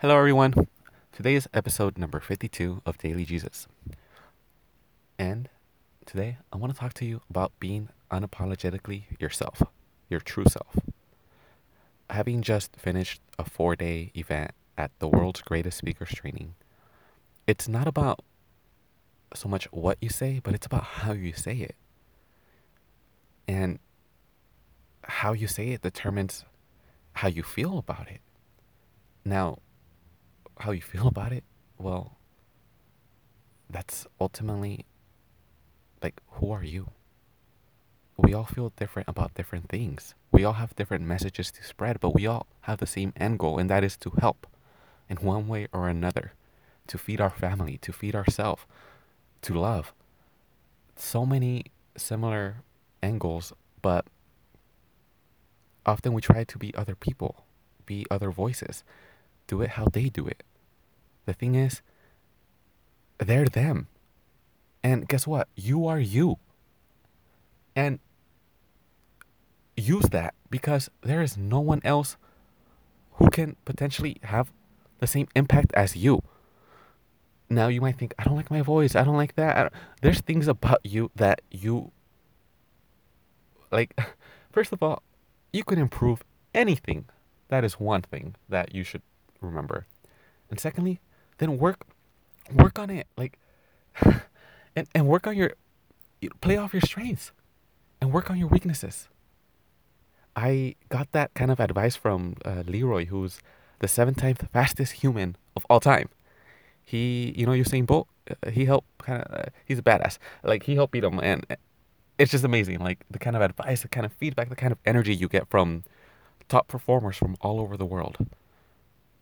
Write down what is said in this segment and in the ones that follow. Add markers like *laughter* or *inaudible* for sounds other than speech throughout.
Hello, everyone. Today is episode number 52 of Daily Jesus. And today I want to talk to you about being unapologetically yourself, your true self. Having just finished a four day event at the world's greatest speakers training, it's not about so much what you say, but it's about how you say it. And how you say it determines how you feel about it. Now, how you feel about it, well, that's ultimately like, who are you? We all feel different about different things. We all have different messages to spread, but we all have the same end goal, and that is to help in one way or another, to feed our family, to feed ourselves, to love. So many similar goals, but often we try to be other people, be other voices, do it how they do it. The thing is, they're them. And guess what? You are you. And use that because there is no one else who can potentially have the same impact as you. Now you might think, I don't like my voice. I don't like that. Don't. There's things about you that you like. *laughs* First of all, you can improve anything. That is one thing that you should remember. And secondly, then work work on it. Like *laughs* and, and work on your play off your strengths and work on your weaknesses. I got that kind of advice from uh, Leroy, who's the seventeenth fastest human of all time. He, you know, Usain Bolt. Uh, he helped kind of. Uh, he's a badass. Like he helped beat him, and it's just amazing. Like the kind of advice, the kind of feedback, the kind of energy you get from top performers from all over the world.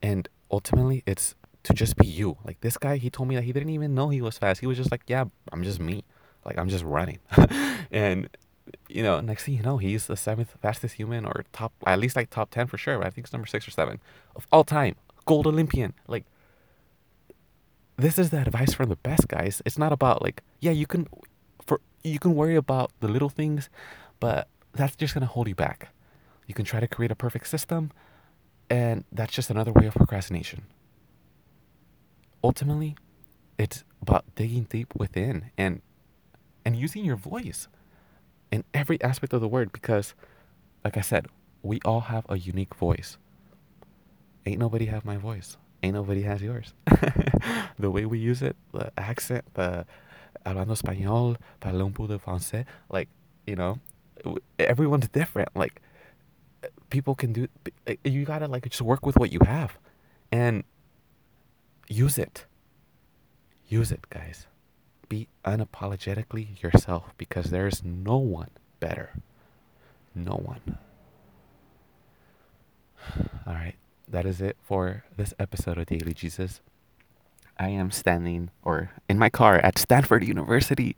And ultimately, it's to just be you. Like this guy, he told me that he didn't even know he was fast. He was just like, yeah, I'm just me. Like I'm just running. *laughs* and you know, next thing you know, he's the seventh fastest human or top, at least like top 10 for sure. But I think it's number six or seven of all time. Gold Olympian. Like, this is the advice from the best guys. It's not about like, yeah, you can, for, you can worry about the little things, but that's just to hold you back. You can try to create a perfect system, and that's just another way of procrastination ultimately it's about digging deep within and and using your voice in every aspect of the word because like I said, we all have a unique voice. Ain't nobody have my voice. Ain't nobody has yours. *laughs* the way we use it, the accent, the hablando español, parle de français, like, you know, everyone's different. Like, people can do, you gotta like just work with what you have. And use it. Use it, guys. Be unapologetically yourself because there is no one better. No one. *sighs* All right, that is it for this episode of Daily Jesus. I am standing or in my car at Stanford University.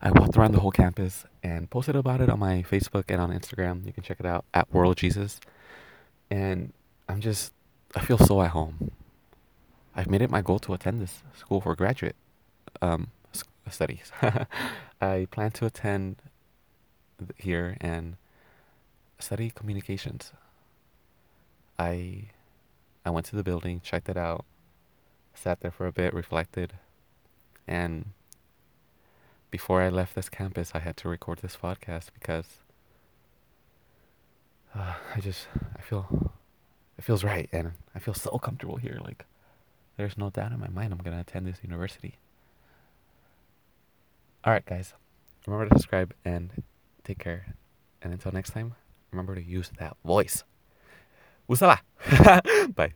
I walked around the whole campus and posted about it on my Facebook and on Instagram. You can check it out at World Jesus. And I'm just I feel so at home. I've made it my goal to attend this school for graduate um, studies. *laughs* I plan to attend here and study communications. I I went to the building, checked it out, sat there for a bit, reflected, and before I left this campus, I had to record this podcast because uh, I just I feel it feels right and I feel so comfortable here. Like there's no doubt in my mind I'm going to attend this university. All right, guys. Remember to subscribe and take care. And until next time, remember to use that voice. Úsala. *laughs* Bye.